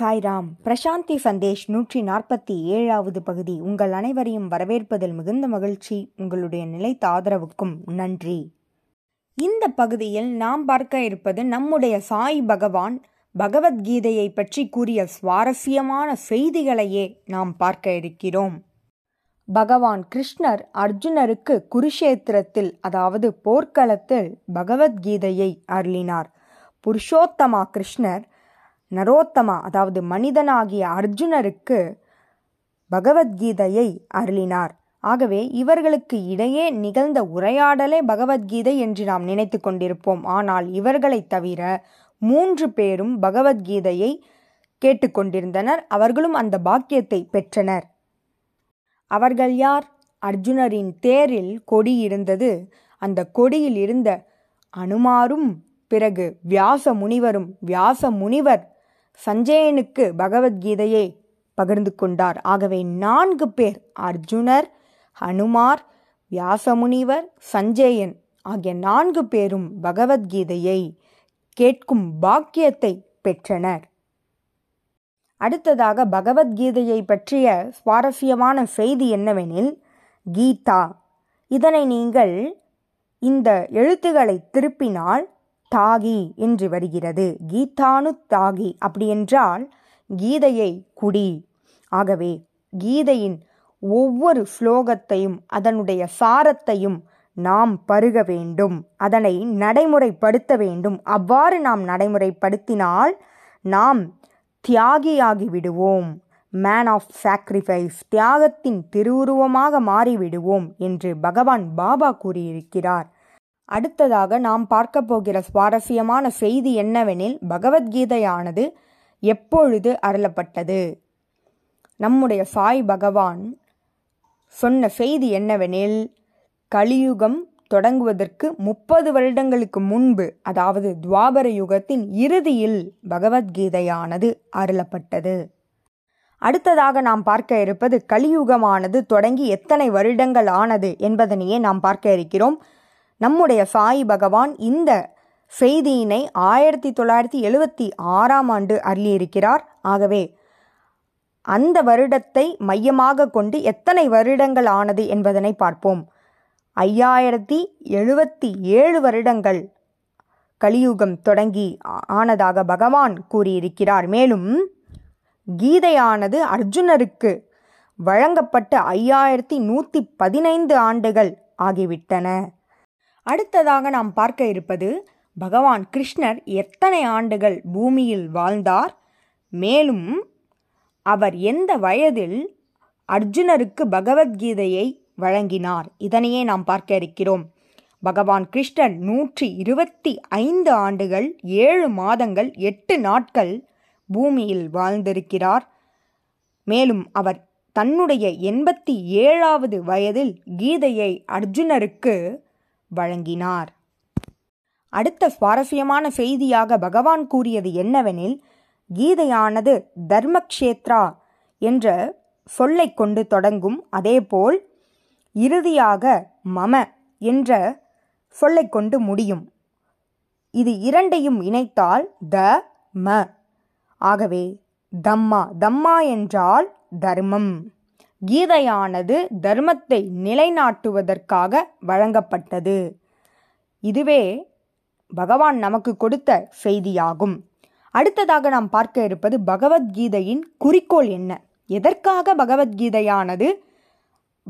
சாய்ராம் பிரசாந்தி சந்தேஷ் நூற்றி நாற்பத்தி ஏழாவது பகுதி. உங்கள் அனைவரையும் வரவேற்பதில் மிகுந்த மகிழ்ச்சி. உங்களுடைய நிலைத்த ஆதரவுக்கும் நன்றி. இந்த பகுதியில் நாம் பார்க்க இருப்பது நம்முடைய சாய் பகவான் பகவத்கீதையை பற்றி கூறிய சுவாரஸ்யமான செய்திகளையே நாம் பார்க்க இருக்கிறோம். பகவான் கிருஷ்ணர் அர்ஜுனருக்கு குருஷேத்திரத்தில் அதாவது போர்க்களத்தில் பகவத்கீதையை அருளினார். புருஷோத்தமா கிருஷ்ணர் நரோத்தமா அதாவது மனிதனாகிய அர்ஜுனருக்கு பகவத்கீதையை அருளினார். ஆகவே இவர்களுக்கு இடையே நிகழ்ந்த உரையாடலே பகவத்கீதை என்று நாம் நினைத்து கொண்டிருப்போம். ஆனால் இவர்களைத் தவிர மூன்று பேரும் பகவத்கீதையை கேட்டுக்கொண்டிருந்தனர் அவர்களும் அந்த பாக்கியத்தை பெற்றனர். அவர்கள் யார்? அர்ஜுனரின் தேரில் கொடி இருந்தது. அந்த கொடியில் இருந்த அனுமாரும் பிறகு வியாச முனிவரும் வியாச முனிவர் சஞ்சயனுக்கு பகவத்கீதையை பகிர்ந்து கொண்டார். ஆகவே நான்கு பேர் அர்ஜுனர் ஹனுமார் வியாசமுனிவர் சஞ்சயன் ஆகிய நான்கு பேரும் பகவத்கீதையை கேட்கும் பாக்கியத்தை பெற்றனர். அடுத்ததாக பகவத்கீதையை பற்றிய சுவாரஸ்யமான செய்தி என்னவெனில் கீதா. இதனை நீங்கள் இந்த எழுத்துக்களை திருப்பினால் தாகி என்று வருகிறது. கீதானு தாகி அப்படி என்றால் கீதையை குடி. ஆகவே கீதையின் ஒவ்வொரு ஸ்லோகத்தையும் அதனுடைய சாரத்தையும் நாம் பருக வேண்டும். அதனை நடைமுறைப்படுத்த வேண்டும். அவ்வாறு நாம் நடைமுறைப்படுத்தினால் நாம் தியாகியாகி விடுவோம். மேன் ஆஃப் சாக்ரிஃபைஸ் தியாகத்தின் திருவுருவமாக மாறிவிடுவோம் என்று பகவான் பாபா கூறியிருக்கிறார். அடுத்ததாக நாம் பார்க்க போகிற சுவாரஸ்யமான செய்தி என்னவெனில் பகவத்கீதையானது எப்பொழுது அருளப்பட்டது? நம்முடைய சாய் பகவான் சொன்ன செய்தி என்னவெனில் கலியுகம் தொடங்குவதற்கு முப்பது வருடங்களுக்கு முன்பு அதாவது துவாபர யுகத்தின் இறுதியில் பகவத்கீதையானது அருளப்பட்டது. அடுத்ததாக நாம் பார்க்க இருப்பது கலியுகமானது தொடங்கி எத்தனை வருடங்கள் ஆனது என்பதனையே நாம் பார்க்க இருக்கிறோம். நம்முடைய சாய் பகவான் இந்த செய்தியினை ஆயிரத்தி தொள்ளாயிரத்தி எழுவத்தி ஆறாம் ஆண்டு அருளியிருக்கிறார். ஆகவே அந்த வருடத்தை மையமாக கொண்டு எத்தனை வருடங்கள் ஆனது என்பதனை பார்ப்போம். ஐயாயிரத்தி எழுபத்தி ஏழு வருடங்கள் கலியுகம் தொடங்கி ஆனதாக பகவான் கூறியிருக்கிறார். மேலும் கீதையானது அர்ஜுனருக்கு வழங்கப்பட்ட ஐயாயிரத்தி நூற்றி பதினைந்து ஆண்டுகள் ஆகிவிட்டன. அடுத்ததாக நாம் பார்க்க இருப்பது பகவான் கிருஷ்ணர் எத்தனை ஆண்டுகள் பூமியில் வாழ்ந்தார்? மேலும் அவர் எந்த வயதில் அர்ஜுனருக்கு பகவத்கீதையை வழங்கினார்? இதனையே நாம் பார்க்க இருக்கிறோம். பகவான் கிருஷ்ணர் நூற்றி இருபத்தி ஐந்து ஆண்டுகள் ஏழு மாதங்கள் எட்டு நாட்கள் பூமியில் வாழ்ந்திருக்கிறார். மேலும் அவர் தன்னுடைய எண்பத்தி ஏழாவது வயதில் கீதையை அர்ஜுனருக்கு வழங்கினார். அடுத்த சுவாரஸ்யமான செய்தியாக பகவான் கூறியது என்னவெனில் கீதையானது தர்மக்ஷேத்ரா என்ற சொல்லை கொண்டு தொடங்கும். அதேபோல் இறுதியாக மம என்ற சொல்லை கொண்டு முடியும். இது இரண்டையும் இணைத்தால் த ம. ஆகவே தம்மா தம்மா என்றால் தர்மம். கீதையானது தர்மத்தை நிலைநாட்டுவதற்காக வழங்கப்பட்டது. இதுவே பகவான் நமக்கு கொடுத்த செய்தியாகும். அடுத்ததாக நாம் பார்க்க இருப்பது பகவத்கீதையின் குறிக்கோள் என்ன? எதற்காக பகவத்கீதையானது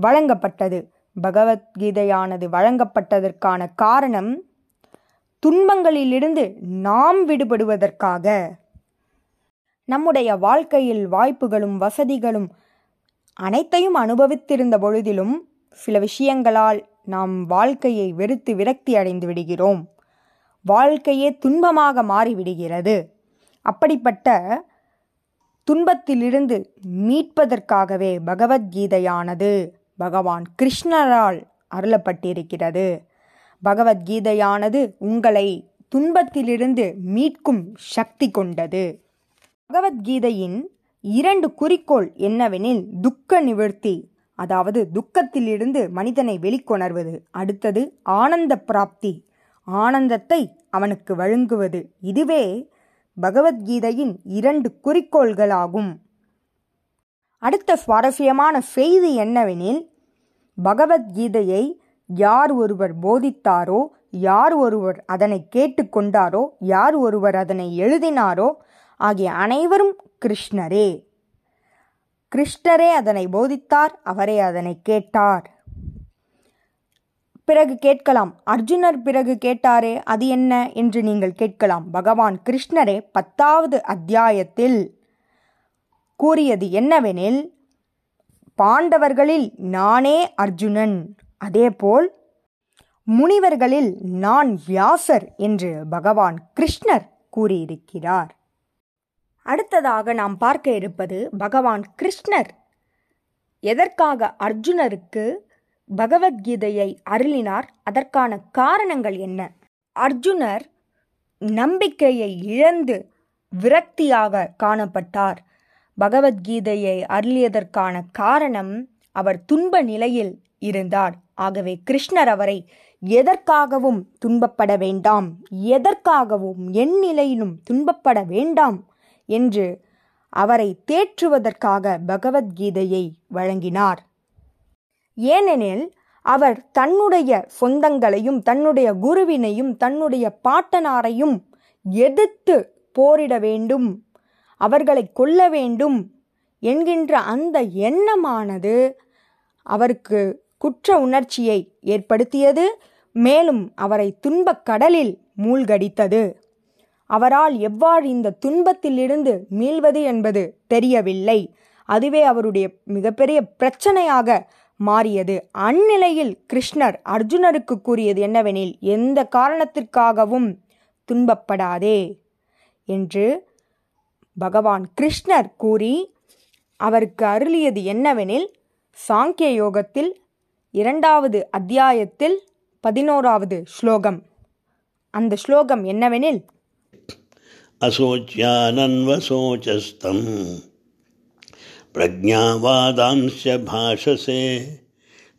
வழங்கப்பட்டது? பகவத்கீதையானது வழங்கப்பட்டதற்கான காரணம் துன்பங்களிலிருந்து நாம் விடுபடுவதற்காக. நம்முடைய வாழ்க்கையில் வாய்ப்புகளும் வசதிகளும் அனைத்தையும் அனுபவித்திருந்த பொழுதிலும் சில விஷயங்களால் நாம் வாழ்க்கையை வெறுத்து விரக்தி அடைந்து விடுகிறோம். வாழ்க்கையே துன்பமாக மாறிவிடுகிறது. அப்படிப்பட்ட துன்பத்திலிருந்து மீட்பதற்காகவே பகவத்கீதையானது பகவான் கிருஷ்ணரால் அருளப்பட்டிருக்கிறது. பகவத்கீதையானது உங்களை துன்பத்திலிருந்து மீட்கும் சக்தி கொண்டது. பகவத்கீதையின் இரண்டு குறிக்கோள் என்னவெனில் துக்க நிவர்த்தி அதாவது துக்கத்திலிருந்து மனிதனை வெளிக்கொணர்வது. அடுத்தது ஆனந்த பிராப்தி ஆனந்தத்தை அவனுக்கு வழங்குவது. இதுவே பகவத்கீதையின் இரண்டு குறிக்கோள்களாகும். அடுத்த சுவாரஸ்யமான செய்தி என்னவெனில் பகவத்கீதையை யார் ஒருவர் போதித்தாரோ யார் ஒருவர் அதனை கேட்டுக்கொண்டாரோ யார் ஒருவர் அதனை எழுதினாரோ ஆகிய அனைவரும் கிருஷ்ணரே. கிருஷ்ணரே அதனை போதித்தார் அவரே அதனை கேட்டார். பிறகு கேட்கலாம் அர்ஜுனர் பிறகு கேட்டாரே அது என்ன? என்று நீங்கள் கேட்கலாம் பகவான் கிருஷ்ணரே பத்தாவது அத்தியாயத்தில் கூறியது என்னவெனில் பாண்டவர்களில் நானே அர்ஜுனன் அதேபோல் முனிவர்களில் நான் வியாசர் என்று பகவான் கிருஷ்ணர் கூறியிருக்கிறார். அடுத்ததாக நாம் பார்க்க இருப்பது பகவான் கிருஷ்ணர். எதற்காக அர்ஜுனருக்கு பகவத்கீதையை அருளினார்? அதற்கான காரணங்கள் என்ன? அர்ஜுனர் நம்பிக்கையை இழந்து விரக்தியாக காணப்பட்டார். பகவத்கீதையை அருளியதற்கான காரணம் அவர் துன்ப நிலையில் இருந்தார். ஆகவே கிருஷ்ணர் அவரை எதற்காகவும் துன்பப்பட வேண்டாம் எதற்காகவும் என் நிலையிலும் துன்பப்பட வேண்டாம் என்று அவரை தேற்றுவதற்காக பகவத்கீதையை வழங்கினார். ஏனெனில் அவர் தன்னுடைய சொந்தங்களையும் தன்னுடைய குருவினையும் தன்னுடைய பாட்டனாரையும் எதிர்த்து போரிட வேண்டும் அவர்களை கொல்ல வேண்டும் என்கின்ற அந்த எண்ணமானது அவருக்கு குற்ற உணர்ச்சியை ஏற்படுத்தியது மேலும் அவரை துன்பக் கடலில் மூழ்கடித்தது. அவரால் எவ்வாறு இந்த துன்பத்திலிருந்து மீள்வது என்பது தெரியவில்லை. அதுவே அவருடைய மிகப்பெரிய பிரச்சனையாக மாறியது. அந்நிலையில் கிருஷ்ணர் அர்ஜுனருக்கு கூறியது என்னவெனில் எந்த காரணத்திற்காகவும் துன்பப்படாதே என்று பகவான் கிருஷ்ணர் கூறி அவருக்கு அருளியது என்னவெனில் சாங்கிய யோகத்தில் இரண்டாவது அத்தியாயத்தில் பதினோராவது ஸ்லோகம். அந்த ஸ்லோகம் என்னவெனில் असोच्यानन्वसोचस्तं प्रज्ञावादांश्च भाषसे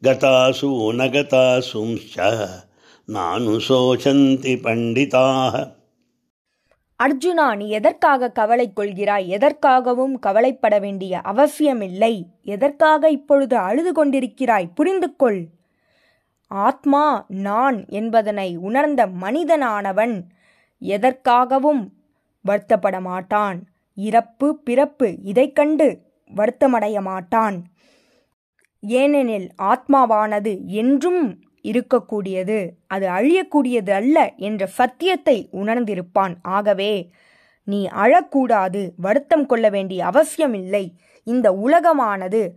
गतासु न गतासूंश्च नानुशोचन्ति पण्डिताः அர்ஜுனா நீ எதற்காக கவலை கொள்கிறாய் எதற்காகவும் கவலைப்பட வேண்டிய அவசியமில்லை எதற்காக இப்பொழுது அழுது கொண்டிருக்கிறாய் புரிந்து கொள் ஆத்மா நான் என்பதனை உணர்ந்த மனிதனானவன் எதற்காகவும் வருத்தப்பட மாட்டான் இறப்பு பிறப்பு இதைக் கண்டு வருத்தமடைய மாட்டான் ஏனெனில் ஆத்மாவானது என்றும் இருக்கக்கூடியது அது அழியக்கூடியது அல்ல என்ற சத்தியத்தை உணர்ந்திருப்பான். ஆகவே நீ அழக்கூடாது வருத்தம் கொள்ள வேண்டிய அவசியமில்லை. இந்த உலகமானது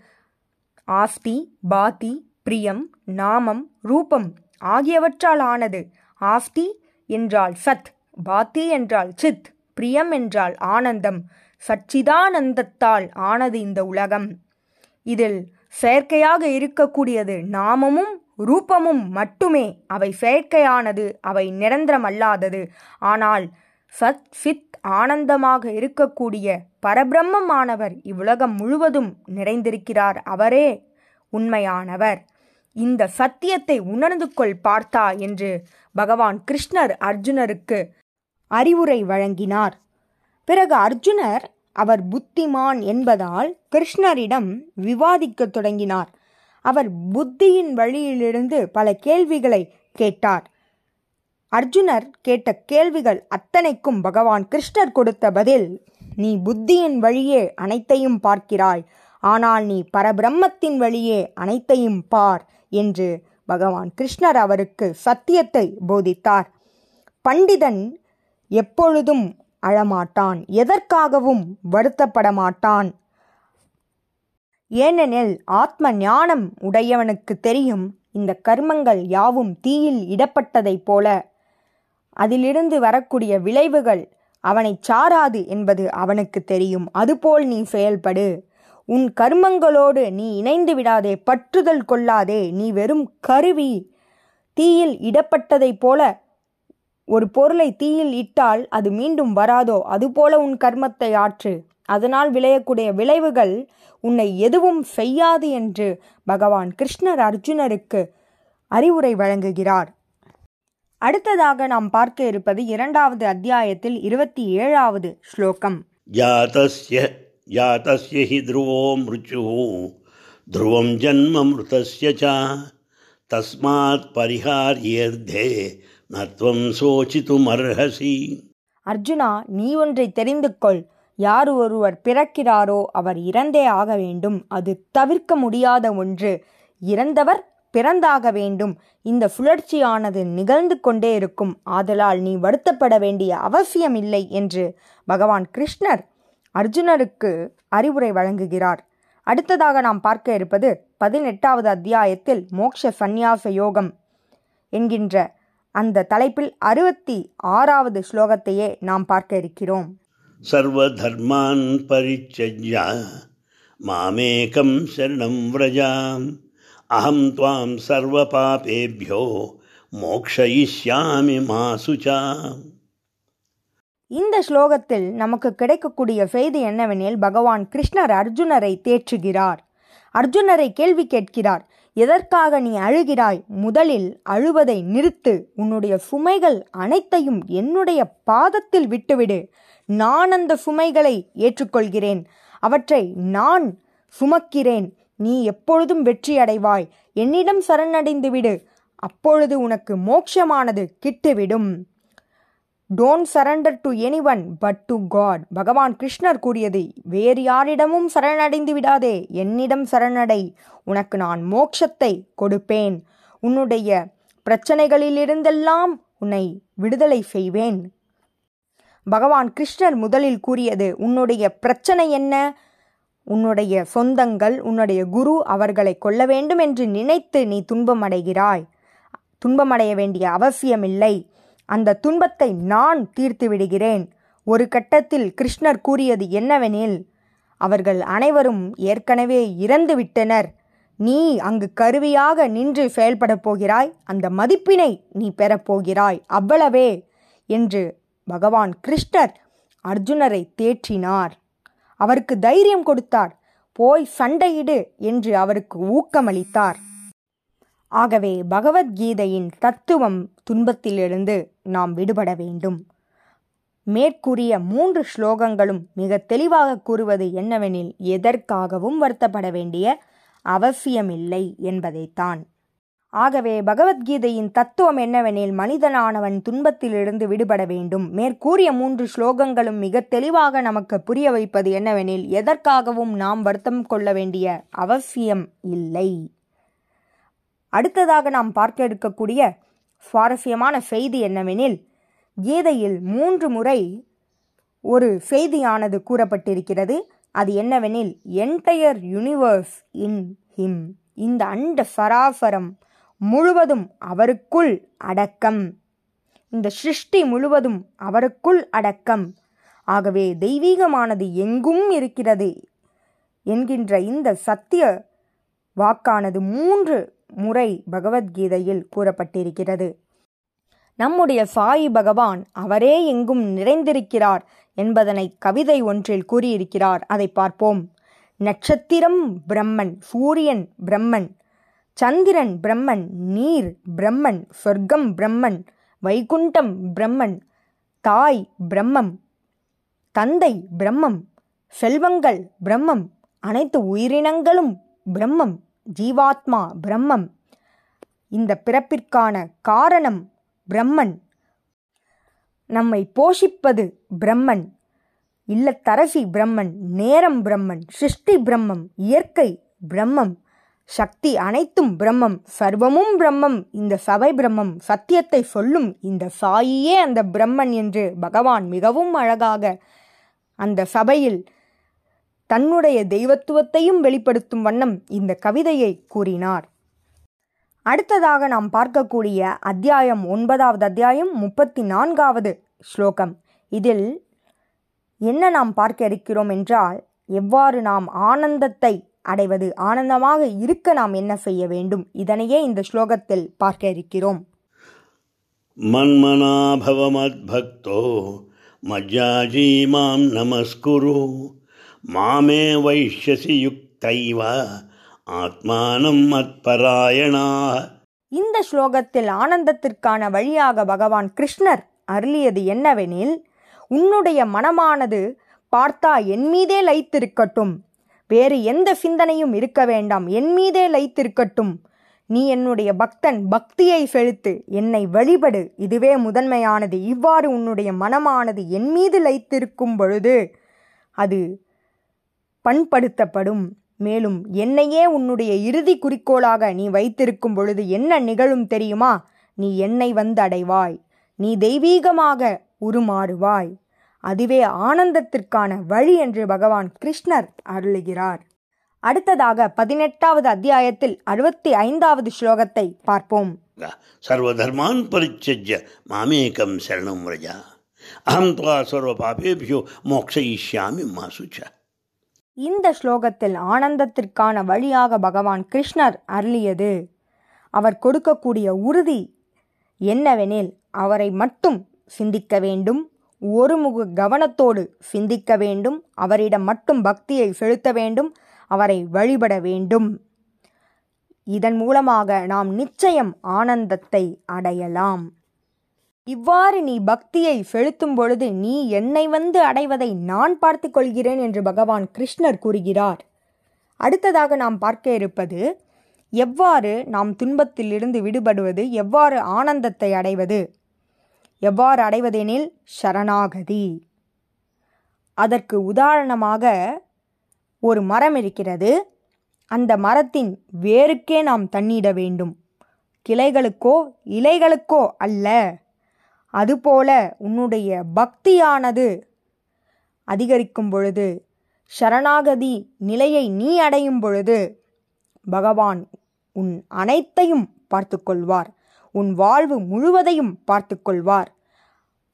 ஆஸ்தி பாத்தி பிரியம் நாமம் ரூபம் ஆகியவற்றால் ஆனது. ஆஸ்தி என்றால் சத். பாத்தி என்றால் சித் பிரியம் என்றால் ஆனந்தம் சச்சிதானந்தத்தால் ஆனது இந்த உலகம். இதில் செயற்கையாக இருக்கக்கூடியது நாமமும் ரூபமும் மட்டுமே. அவை செயற்கையானது அவை நிரந்தரமல்லாதது. ஆனால் சத் சித் ஆனந்தமாக இருக்கக்கூடிய பரபிரம்மமானவர் இவ்வுலகம் முழுவதும் நிறைந்திருக்கிறார் அவரே உண்மையானவர். இந்த சத்தியத்தை உணர்ந்து கொள் பார்த்தா என்று பகவான் கிருஷ்ணர் அர்ஜுனருக்கு அறிவுரை வழங்கினார். பிறகு அர்ஜுனர் அவர் புத்திமான் என்பதால் கிருஷ்ணரிடம் விவாதிக்கத் தொடங்கினார். அவர் புத்தியின் வழியிலிருந்து பல கேள்விகளை கேட்டார். அர்ஜுனர் கேட்ட கேள்விகள் அத்தனைக்கும் பகவான் கிருஷ்ணர் கொடுத்த பதில் நீ புத்தியின் வழியே அனைத்தையும் பார்க்கிறாய் ஆனால் நீ பரபிரம்மத்தின் வழியே அனைத்தையும் பார் என்று பகவான் கிருஷ்ணர் அவருக்கு சத்தியத்தை போதித்தார். பண்டிதன் எப்பொழுதும் அழமாட்டான் எதற்காகவும் வருத்தப்பட மாட்டான் ஏனெனில் ஆத்ம ஞானம் உடையவனுக்கு தெரியும் இந்த கர்மங்கள் யாவும் தீயில் இடப்பட்டதைப் போல. அதிலிருந்து வரக்கூடிய விளைவுகள் அவனை சாராது என்பது அவனுக்கு தெரியும். அதுபோல் நீ செயல்படு. உன் கர்மங்களோடு நீ இணைந்து விடாதே பற்றுதல் கொள்ளாதே. நீ வெறும் கருவி தீயில் இடப்பட்டதைப் போல ஒரு பொருளை தீயில் இட்டால் அது மீண்டும் வராதோ? அதுபோல உன் கர்மத்தை ஆற்று. அதனால் விளையக்கூடிய விளைவுகள் உன்னை எதுவும் செய்யாது என்று பகவான் கிருஷ்ணர் அர்ஜுனருக்கு அறிவுரை வழங்குகிறார். அடுத்ததாக நாம் பார்க்க இருப்பது இரண்டாவது அத்தியாயத்தில் இருபத்தி ஏழாவது ஸ்லோகம். ஜாதஸ்ய ஜாதஸ்ய ஹி த்ருவோ மிருச்சு த்ருவம் ஜன்ம மிருதஸ்ய தஸ்மாத் பரிஹாரியர்த்தே நத்வம் சோசித்துமர்ஹசி அர்ஜுனா நீ ஒன்றை தெரிந்து கொள். யார் ஒருவர் பிறக்கிறாரோ அவர் இறந்தே ஆக வேண்டும். அது தவிர்க்க முடியாத ஒன்று. இறந்தவர் பிறந்தாக வேண்டும். இந்த சுழற்சியானது நிகழ்ந்து கொண்டே இருக்கும். ஆதலால் நீ வருத்தப்பட வேண்டிய அவசியமில்லை என்று பகவான் கிருஷ்ணர் அர்ஜுனருக்கு அறிவுரை வழங்குகிறார். அடுத்ததாக நாம் பார்க்க இருப்பது பதினெட்டாவது அத்தியாயத்தில் மோக்ஷ சந்நியாச யோகம் என்கின்ற அந்த தலைப்பில் அறுபத்தி ஆறாவது ஸ்லோகத்தையே நாம் பார்க்க இருக்கிறோம். சர்வ தர்மான் பரிச்சஜ்யா மாமேகம் சரணம் விரஜாம். அகம் துவாம் சர்வ பாபேபியோ மோக்ஷயிஷ்யாமி மாசுச்சாம் இந்த ஸ்லோகத்தில் நமக்கு கிடைக்கக்கூடிய செய்தி என்னவெனில் பகவான் கிருஷ்ணர் அர்ஜுனரை தேற்றுகிறார். அர்ஜுனரை கேள்வி கேட்கிறார். எதற்காக நீ அழுகிறாய்? முதலில் அழுவதை நிறுத்து. உன்னுடைய சுமைகள் அனைத்தையும் என்னுடைய பாதத்தில் விட்டுவிடு. நான் அந்த சுமைகளை ஏற்றுக்கொள்கிறேன். அவற்றை நான் சுமக்கிறேன். நீ எப்பொழுதும் வெற்றி அடைவாய். என்னிடம் சரணடைந்து விடு அப்பொழுது உனக்கு மோட்சமானது கிட்டுவிடும். Don't surrender to anyone but to god Bhagwan கிருஷ்ணர் கூறியது வேறு யாரிடமும் சரணடைந்து விடாதே என்னிடம் சரணடை. உனக்கு நான் மோட்சத்தை கொடுப்பேன். உன்னுடைய பிரச்சனைகளிலிருந்தெல்லாம் உன்னை விடுதலை செய்வேன். பகவான் கிருஷ்ணர் முதலில் கூறியது உன்னுடைய பிரச்சனை என்ன? உன்னுடைய சொந்தங்கள் உன்னுடைய குரு அவர்களை கொல்ல வேண்டும் என்று நினைத்து நீ துன்பமடைகிறாய். துன்பமடைய வேண்டிய அவசியமில்லை. அந்த துன்பத்தை நான் தீர்த்து விடுகிறேன். ஒரு கட்டத்தில் கிருஷ்ணர் கூறியது என்னவெனில் அவர்கள் அனைவரும் ஏற்கனவே இறந்து விட்டனர். நீ அங்கு கருவியாக நின்று செயல்படப் போகிறாய். அந்த மதிப்பினை நீ பெறப்போகிறாய் அவ்வளவே என்று பகவான் கிருஷ்ணர் அர்ஜுனரை தேற்றினார். அவருக்கு தைரியம் கொடுத்தார். போய் சண்டையிடு என்று அவருக்கு ஊக்கமளித்தார். ஆகவே பகவத்கீதையின் தத்துவம் துன்பத்திலிருந்து நாம் விடுபட வேண்டும். மேற்கூறிய மூன்று ஸ்லோகங்களும் மிக தெளிவாக கூறுவது என்னவெனில் எதற்காகவும் வருத்தப்பட வேண்டிய அவசியமில்லை என்பதைத்தான். ஆகவே பகவத்கீதையின் தத்துவம் என்னவெனில் மனிதனானவன் துன்பத்திலிருந்து விடுபட வேண்டும். மேற்கூறிய மூன்று ஸ்லோகங்களும் மிக தெளிவாக நமக்கு புரிய வைப்பது என்னவெனில் எதற்காகவும் நாம் வருத்தம் கொள்ள வேண்டிய அவசியம் இல்லை. அடுத்ததாக நாம் பார்க்க இருக்கக்கூடிய சுவாரஸ்யமான செய்தி என்னவெனில் கீதையில் மூன்று முறை ஒரு செய்தியானது கூறப்பட்டிருக்கிறது. அது என்னவெனில் என்டையர் யூனிவர்ஸ் இன் ஹிம் இந்த அண்ட சராசரம் முழுவதும் அவருக்குள் அடக்கம். இந்த சிருஷ்டி முழுவதும் அவருக்குள் அடக்கம். ஆகவே தெய்வீகமானது எங்கும் இருக்கிறது என்கின்ற இந்த சத்திய வாக்கானது மூன்று முறை பகவத்கீதையில் கூறப்பட்டிருக்கிறது. நம்முடைய சாயி பகவான் அவரே எங்கும் நிறைந்திருக்கிறார் என்பதனை கவிதை ஒன்றில் கூறியிருக்கிறார். அதை பார்ப்போம். நட்சத்திரம் பிரம்மன் சூரியன் பிரம்மன் சந்திரன் பிரம்மன் நீர் பிரம்மன் சொர்க்கம் பிரம்மன் வைகுண்டம் பிரம்மன் தாய் பிரம்மம் தந்தை பிரம்மம் செல்வங்கள் பிரம்மம் அனைத்து உயிரினங்களும் பிரம்மம். ஜீவாத்மா பிரம்மம். இந்த பிறப்பிற்கான காரணம் பிரம்மன். நம்மை போஷிப்பது பிரம்மன். இல்லத்தரசி பிரம்மன் நேரம் பிரம்மன் சிருஷ்டி பிரம்மம் இயற்கை பிரம்மம் சக்தி அனைத்தும் பிரம்மம் சர்வமும் பிரம்மம். இந்த சபை பிரம்மம் சத்தியத்தை சொல்லும் இந்த சாயியே அந்த பிரம்மன் என்று பகவான் மிகவும் அழகாக அந்த சபையில் தன்னுடைய தெய்வத்துவத்தையும் வெளிப்படுத்தும் வண்ணம் இந்த கவிதையை கூறினார். அடுத்ததாக நாம் பார்க்கக்கூடிய அத்தியாயம் ஒன்பதாவது அத்தியாயம் முப்பத்தி நான்காவது ஸ்லோகம். இதில் என்ன நாம் பார்க்க இருக்கிறோம் என்றால் எவ்வாறு நாம் ஆனந்தத்தை அடைவது ஆனந்தமாக இருக்க நாம் என்ன செய்ய வேண்டும் இதனையே இந்த ஸ்லோகத்தில் பார்க்க இருக்கிறோம். மன்மனாபவமத்பக்தோ மஜ்ஜாஜி மாம் நமஸ்குரு. மாமே வைஷ்யசி யுக்தைவா ஆத்மானம் அற்பராயணா. இந்த ஸ்லோகத்தில் ஆனந்தத்திற்கான வழியாக பகவான் கிருஷ்ணர் அருளியது என்னவெனில் உன்னுடைய மனமானது பார்த்தா என் மீதே லைத்திருக்கட்டும். வேறு எந்த சிந்தனையும் இருக்க வேண்டாம் என் மீதே லைத்திருக்கட்டும். நீ என்னுடைய பக்தன் பக்தியை செலுத்து என்னை வழிபடு. இதுவே முதன்மையானது. இவ்வாறு உன்னுடைய மனமானது என் மீது லைத்திருக்கும் பொழுது அது பண்படுத்தப்படும். மேலும் என்னையே உன்னுடைய இறுதி குறிக்கோளாக நீ வைத்திருக்கும் பொழுது என்ன நிகழும் தெரியுமா? நீ என்னை வந்து அடைவாய் நீ தெய்வீகமாக உருமாறுவாய். அதுவே ஆனந்தத்திற்கான வழி என்று பகவான் கிருஷ்ணர் அருளுகிறார். அடுத்ததாக பதினெட்டாவது அத்தியாயத்தில் அறுபத்தி ஐந்தாவது ஸ்லோகத்தை பார்ப்போம். சர்வதர்மான் பரிச்சஜ்ய மாமேகம் சரணம் ரஜா அகம் துவா சர்வ பாபேபியோ மோக்ஷயிஷ்யாமி மாசுச்சா. இந்த ஸ்லோகத்தில் ஆனந்தத்திற்கான வழியாக பகவான் கிருஷ்ணர் அருளியது. அவர் கொடுக்கக்கூடிய உறுதி என்னவெனில் அவரை மட்டும் சிந்திக்க வேண்டும் ஒருமுக கவனத்தோடு சிந்திக்க வேண்டும் அவரிடம் மட்டும் பக்தியை செலுத்த வேண்டும் அவரை வழிபட வேண்டும். இதன் மூலமாக நாம் நிச்சயம் ஆனந்தத்தை அடையலாம். இவ்வாறு நீ பக்தியை செலுத்தும் பொழுது நீ என்னை வந்து அடைவதை நான் பார்த்து கொள்கிறேன் என்று பகவான் கிருஷ்ணர் கூறுகிறார். அடுத்ததாக நாம் பார்க்க இருப்பது எவ்வாறு நாம் துன்பத்திலிருந்து விடுபடுவது எவ்வாறு ஆனந்தத்தை அடைவது? எவ்வாறு அடைவதெனில் சரணாகதி. அதற்கு உதாரணமாக ஒரு மரம் இருக்கிறது. அந்த மரத்தின் வேருக்கே நாம் தண்ணிட வேண்டும். கிளைகளுக்கோ இலைகளுக்கோ அல்ல. அதுபோல உன்னுடைய பக்தியானது அதிகரிக்கும் பொழுது சரணாகதி நிலையை நீ அடையும் பொழுது பகவான் உன் அனைத்தையும் பார்த்து கொள்வார் உன் வாழ்வு முழுவதையும் பார்த்து கொள்வார்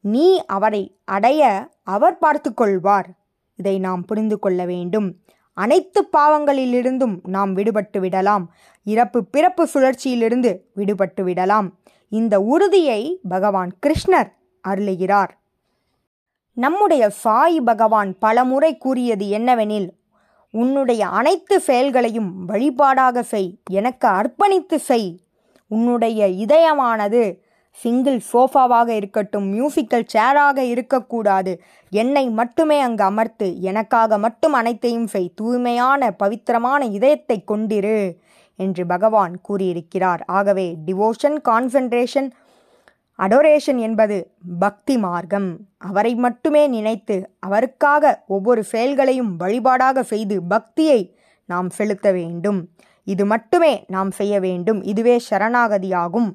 நீ அவரை அடைய அவர் பார்த்து கொள்வார் இதை நாம் புரிந்து கொள்ள வேண்டும். அனைத்து பாவங்களிலிருந்தும் நாம் விடுபட்டு விடலாம். இறப்பு பிறப்பு சுழற்சியிலிருந்து விடுபட்டு விடலாம். இந்த உறுதியை பகவான் கிருஷ்ணர் அருளுகிறார். நம்முடைய சாய் பகவான் பலமுறை கூறியது என்னவெனில் உன்னுடைய அனைத்து செயல்களையும் வழிபாடாக செய் எனக்கு அர்ப்பணித்து செய். உன்னுடைய இதயமானது சிங்கிள் சோஃபாவாக இருக்கட்டும் மியூசிக்கல் சேராக இருக்கக்கூடாது. என்னை மட்டுமே அங்கு அமர்த்து எனக்காக மட்டும் அனைத்தையும் செய். தூய்மையான பவித்திரமான இதயத்தை கொண்டிரு. என்று பகவான் கூறியிருக்கிறார். ஆகவே டிவோஷன் கான்சன்ட்ரேஷன் அடோரேஷன் என்பது பக்தி மார்க்கம். அவரை மட்டுமே நினைத்து அவருக்காக ஒவ்வொரு செயல்களையும் வழிபாடாக செய்து பக்தியை நாம் செலுத்த வேண்டும். இது மட்டுமே நாம் செய்ய வேண்டும். இதுவே சரணாகதியாகும்.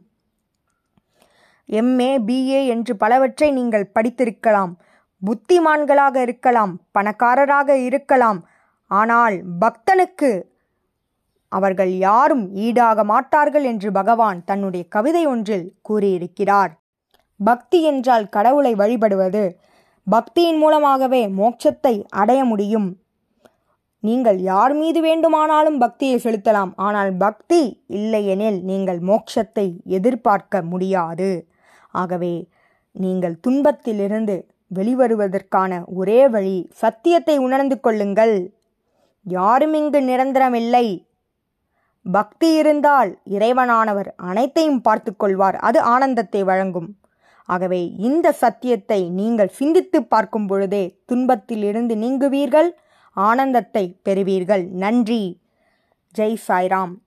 எம்ஏ பிஏ என்று பலவற்றை நீங்கள் படித்திருக்கலாம். புத்திமான்களாக இருக்கலாம். பணக்காரராக இருக்கலாம். ஆனால் பக்தனுக்கு அவர்கள் யாரும் ஈடாக மாட்டார்கள் என்று பகவான் தன்னுடைய கவிதை ஒன்றில் கூறியிருக்கிறார். பக்தி என்றால் கடவுளை வழிபடுவது பக்தியின் மூலமாகவே மோட்சத்தை அடைய முடியும். நீங்கள் யார் மீது வேண்டுமானாலும் பக்தியை செலுத்தலாம். ஆனால் பக்தி இல்லையெனில் நீங்கள் மோட்சத்தை எதிர்பார்க்க முடியாது. ஆகவே நீங்கள் துன்பத்திலிருந்து வெளிவருவதற்கான ஒரே வழி சத்தியத்தை உணர்ந்து கொள்ளுங்கள். யாரும் இங்கு நிரந்தரமில்லை. பக்தி இருந்தால் இறைவனானவர் அனைத்தையும் பார்த்து கொள்வார் அது ஆனந்தத்தை வழங்கும். ஆகவே இந்த சத்தியத்தை நீங்கள் சிந்தித்து பார்க்கும் பொழுதே துன்பத்திலிருந்து நீங்குவீர்கள் ஆனந்தத்தை பெறுவீர்கள். நன்றி. ஜெய் சாய்ராம்.